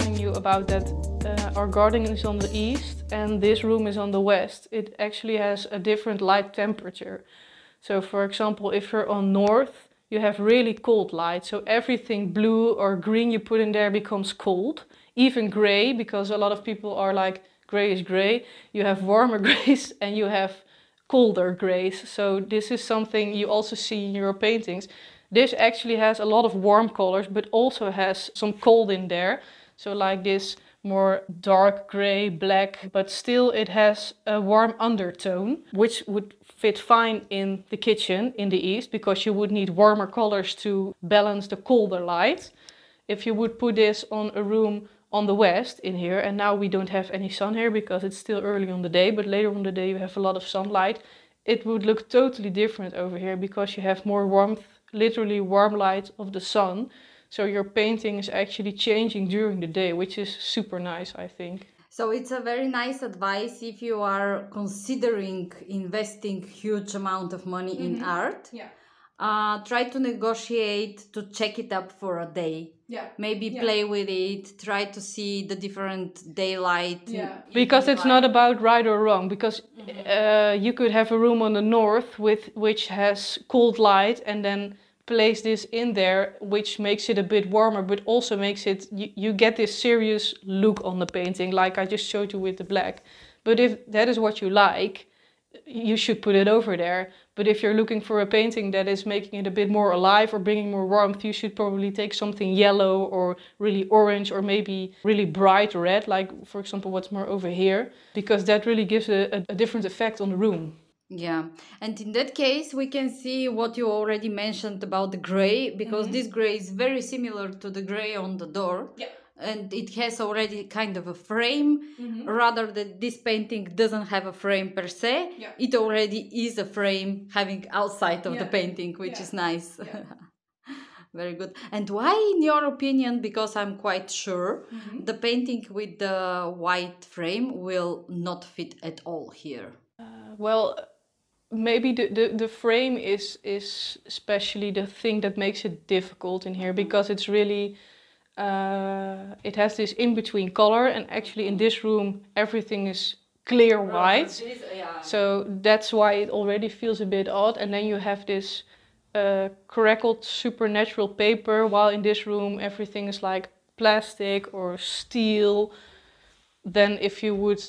telling you about that uh, our garden is on the east and this room is on the west, it actually has a different light temperature. So for example, if you're on north, you have really cold light. So everything blue or green you put in there becomes cold. Even gray, because a lot of people are like, gray is gray. You have warmer grays and you have colder grays. So this is something you also see in your paintings. This actually has a lot of warm colors, but also has some cold in there. So like this more dark gray, black, but still it has a warm undertone, which would fit fine in the kitchen in the east because you would need warmer colors to balance the colder light. If you would put this on a room on the west in here, and now we don't have any sun here because it's still early on the day, but later on the day you have a lot of sunlight, it would look totally different over here because you have more warmth, literally warm light of the sun. So your painting is actually changing during the day, which is super nice, I think. So it's a very nice advice if you are considering investing huge amount of money mm-hmm. in art. Yeah. Uh, try to negotiate to check it up for a day. Yeah. Maybe yeah. play with it. Try to see the different daylight. Yeah. Because it's not about right or wrong. Because mm-hmm. uh, you could have a room on the north with which has cold light, and then place this in there which makes it a bit warmer but also makes it you, you get this serious look on the painting like I just showed you with the black. But if that is what you like you should put it over there. But if you're looking for a painting that is making it a bit more alive or bringing more warmth you should probably take something yellow or really orange or maybe really bright red like for example what's more over here because that really gives a, a different effect on the room yeah, and in that case, we can see what you already mentioned about the gray, because mm-hmm. this gray is very similar to the gray on the door. Yeah. And it has already kind of a frame, mm-hmm. rather than this painting doesn't have a frame per se. Yeah. It already is a frame having outside of yeah. the painting, which yeah. is nice. Yeah. very good. And why, in your opinion, because I'm quite sure mm-hmm. the painting with the white frame will not fit at all here? Uh, well, maybe the, the, the frame is is especially the thing that makes it difficult in here because it's really uh, it has this in-between color and actually in this room everything is clear white. yeah. so that's why it already feels a bit odd. And then you have this uh, crackled supernatural paper while in this room everything is like plastic or steel. Then if you would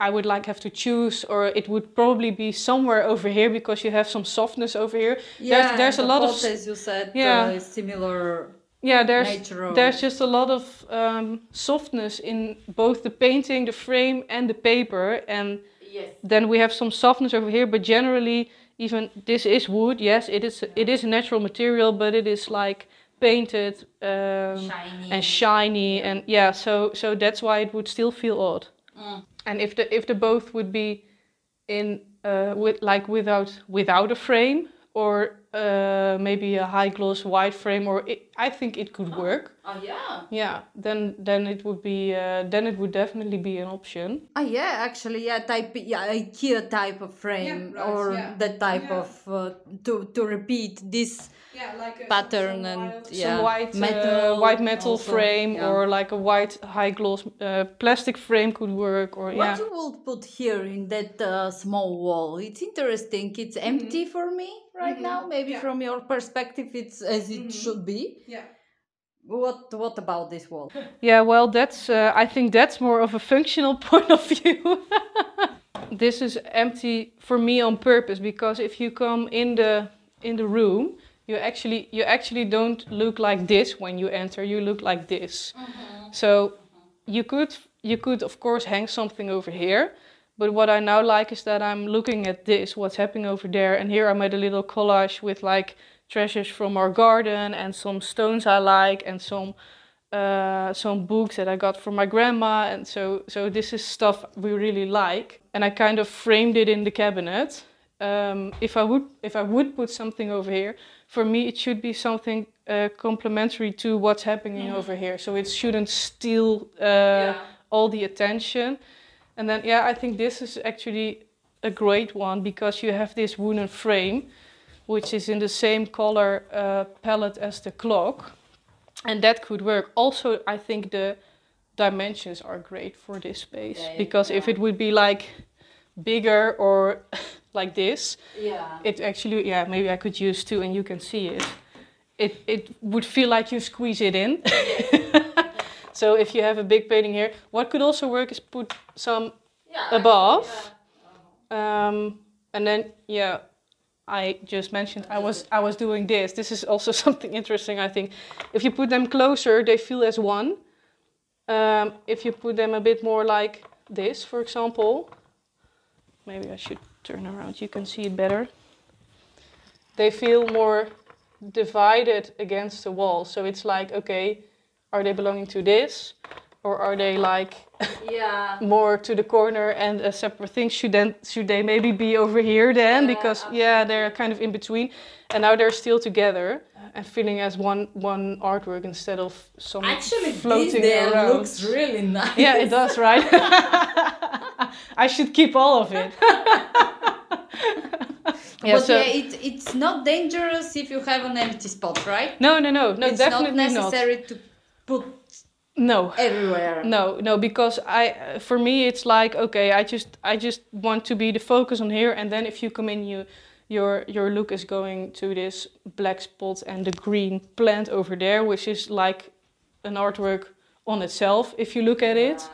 I would like have to choose, or it would probably be somewhere over here because you have some softness over here. Yeah, there's, there's a lot of as you said, yeah, uh, similar. Yeah, there's there's just a lot of um, softness in both the painting, the frame, and the paper, and yes. then we have some softness over here. But generally, even this is wood. Yes, it is. It is a natural material, but it is like painted um, shiny. and shiny, and yeah. So so that's why it would still feel odd. And if the if the both would be in uh, with like without without a frame or uh, maybe a high gloss white frame, or it, I think it could oh. work. Oh yeah. Yeah, then then it would be uh, then it would definitely be an option. Oh yeah, actually yeah, type yeah IKEA type of frame yeah, right, or yeah. that type yeah. of uh, to to repeat this yeah, like a, pattern and wild, yeah, some white uh, metal, uh, white metal also, frame yeah. or like a white high gloss uh, plastic frame could work. Or what yeah. you would put here in that uh, small wall? It's interesting. It's empty mm -hmm. for me right mm -hmm. now. Maybe yeah. from your perspective, it's as it mm -hmm. should be. Yeah. What what about this wall? Yeah, well, that's uh, I think that's more of a functional point of view. this is empty for me on purpose because if you come in the in the room you actually you actually don't look like this when you enter you look like this mm-hmm. so you could you could of course hang something over here but what i now like is that i'm looking at this what's happening over there and here i made a little collage with like treasures from our garden and some stones i like and some uh, some books that I got from my grandma, and so so this is stuff we really like, and I kind of framed it in the cabinet. Um, if I would if I would put something over here, for me, it should be something uh, complementary to what's happening mm. over here. So it shouldn't steal uh, yeah. all the attention. And then, yeah, I think this is actually a great one because you have this wooden frame, which is in the same color uh, palette as the clock. And that could work. Also, I think the dimensions are great for this space Yeah, yeah, because if it would be like bigger or like this, Yeah. it actually yeah maybe I could use two and you can see it. It it would feel like you squeeze it in. so if you have a big painting here, what could also work is put some yeah above. Um, and then yeah, I just mentioned I was I was doing this. This is also something interesting. I think if you put them closer, they feel as one. Um, if you put them a bit more like this, for example, maybe I should turn around. You can see it better. They feel more divided against the wall. So it's like, okay, are they belonging to this, or are they like yeah. more to the corner and a separate thing? Should then should they maybe be over here then? Yeah, because uh, yeah they're kind of in between. And now they're still together and feeling as one one artwork instead of some actually floating this there around. looks really nice. Yeah it does right? I should keep all of it. Yeah but so yeah it, it's not dangerous if you have an empty spot right? No no no. No it's definitely not. necessary to put no everywhere No, no, because I, uh, for me, it's like okay, I just, I just want to be the focus on here, and then if you come in, you, your, your look is going to this black spot and the green plant over there, which is like an artwork on itself if you look at it,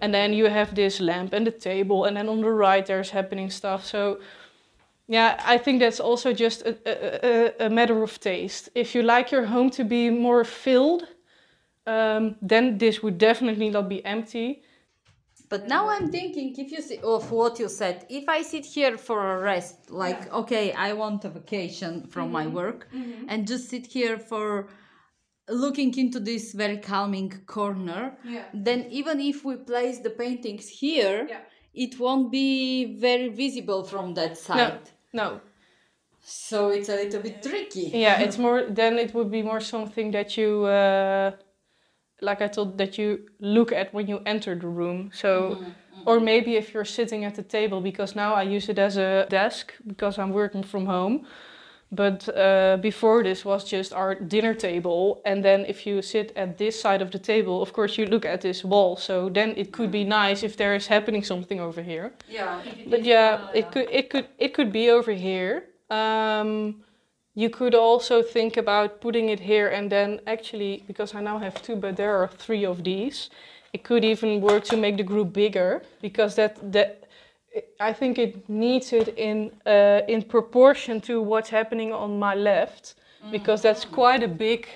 and then you have this lamp and the table, and then on the right there's happening stuff. So, yeah, I think that's also just a, a, a matter of taste. If you like your home to be more filled um, then this would definitely not be empty. But now I'm thinking if you see of what you said, if I sit here for a rest, like okay, I want a vacation from my work and just sit here for looking into this very calming corner, Yeah. then even if we place the paintings here, Yeah. it won't be very visible from that side. No. So it's a little bit tricky. Yeah, it's more. Then it would be more something that you, uh, like I told, that you look at when you enter the room. So, or maybe if you're sitting at the table, because now I use it as a desk because I'm working from home. But uh, before this was just our dinner table, and then if you sit at this side of the table, of course you look at this wall. So then it could be nice if there is happening something over here. Yeah. But yeah, it could it could it could be over here. Um, you could also think about putting it here and then actually because I now have two, but there are three of these. It could even work to make the group bigger because that that I think it needs it in uh, in proportion to what's happening on my left because that's quite a big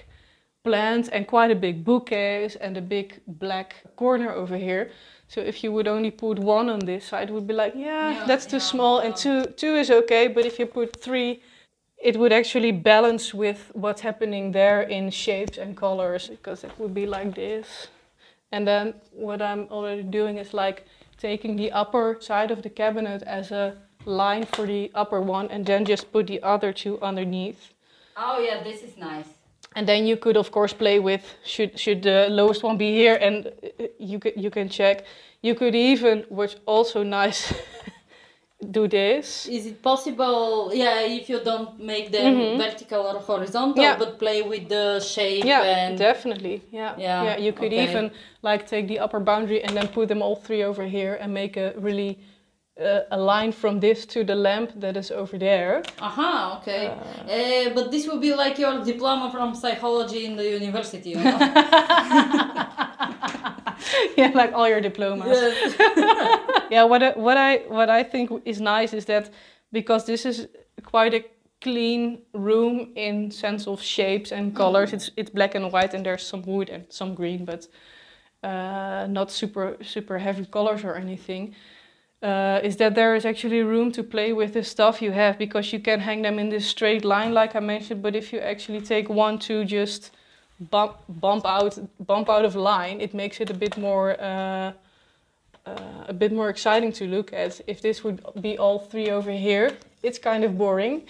plant and quite a big bookcase and a big black corner over here. So if you would only put one on this side, it would be like, yeah, Yeah, that's too yeah, small, and two two is okay. But if you put three, it would actually balance with what's happening there in shapes and colors, because it would be like this. And then what I'm already doing is like taking the upper side of the cabinet as a line for the upper one, and then just put the other two underneath. Oh yeah, this is nice. And then you could, of course, play with should should the lowest one be here, and uh, you can you can check. You could even, which also nice, do this. Is it possible? Yeah, if you don't make them Mhm. vertical or horizontal, Yeah. but play with the shape Yeah, and definitely. Yeah, Yeah, You could okay. even like take the upper boundary and then put them all three over here and make a really uh, a line from this to the lamp that is over there. Aha, okay. Uh, but this will be like your diploma from psychology in the university, you know? yeah, like all your diplomas. yes. yeah what I, what i what i think is nice is that because this is quite a clean room in sense of shapes and colors it's it's black and white and there's some wood and some green but uh, not super super heavy colors or anything. Uh, is that there is actually room to play with the stuff you have because you can hang them in this straight line like i mentioned but if you actually take one two just bump bump out bump out of line it makes it a bit more uh, uh, a bit more exciting to look at. If this would be all three over here, it's kind of boring.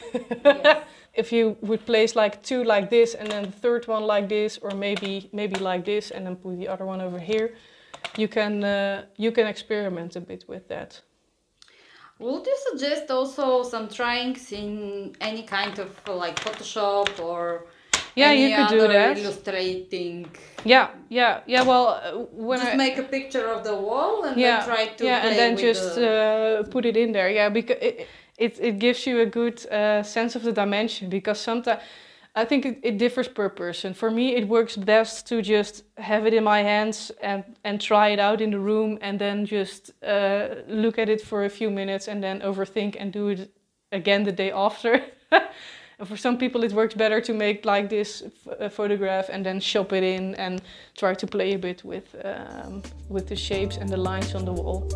Yes. if you would place like two like this and then the third one like this, or maybe maybe like this, and then put the other one over here, you can uh, you can experiment a bit with that. Would you suggest also some tryings in any kind of like Photoshop or Yeah, Any you could do that. Illustrating. Yeah, yeah, yeah. Well, uh, when Just I make a picture of the wall and yeah, then try to yeah, and then just the... uh, put it in there. Yeah, because it it, it gives you a good uh, sense of the dimension. Because sometimes I think it, it differs per person. For me, it works best to just have it in my hands and and try it out in the room, and then just uh, look at it for a few minutes, and then overthink and do it again the day after. For some people, it works better to make like this uh, photograph and then shop it in and try to play a bit with um, with the shapes and the lines on the wall.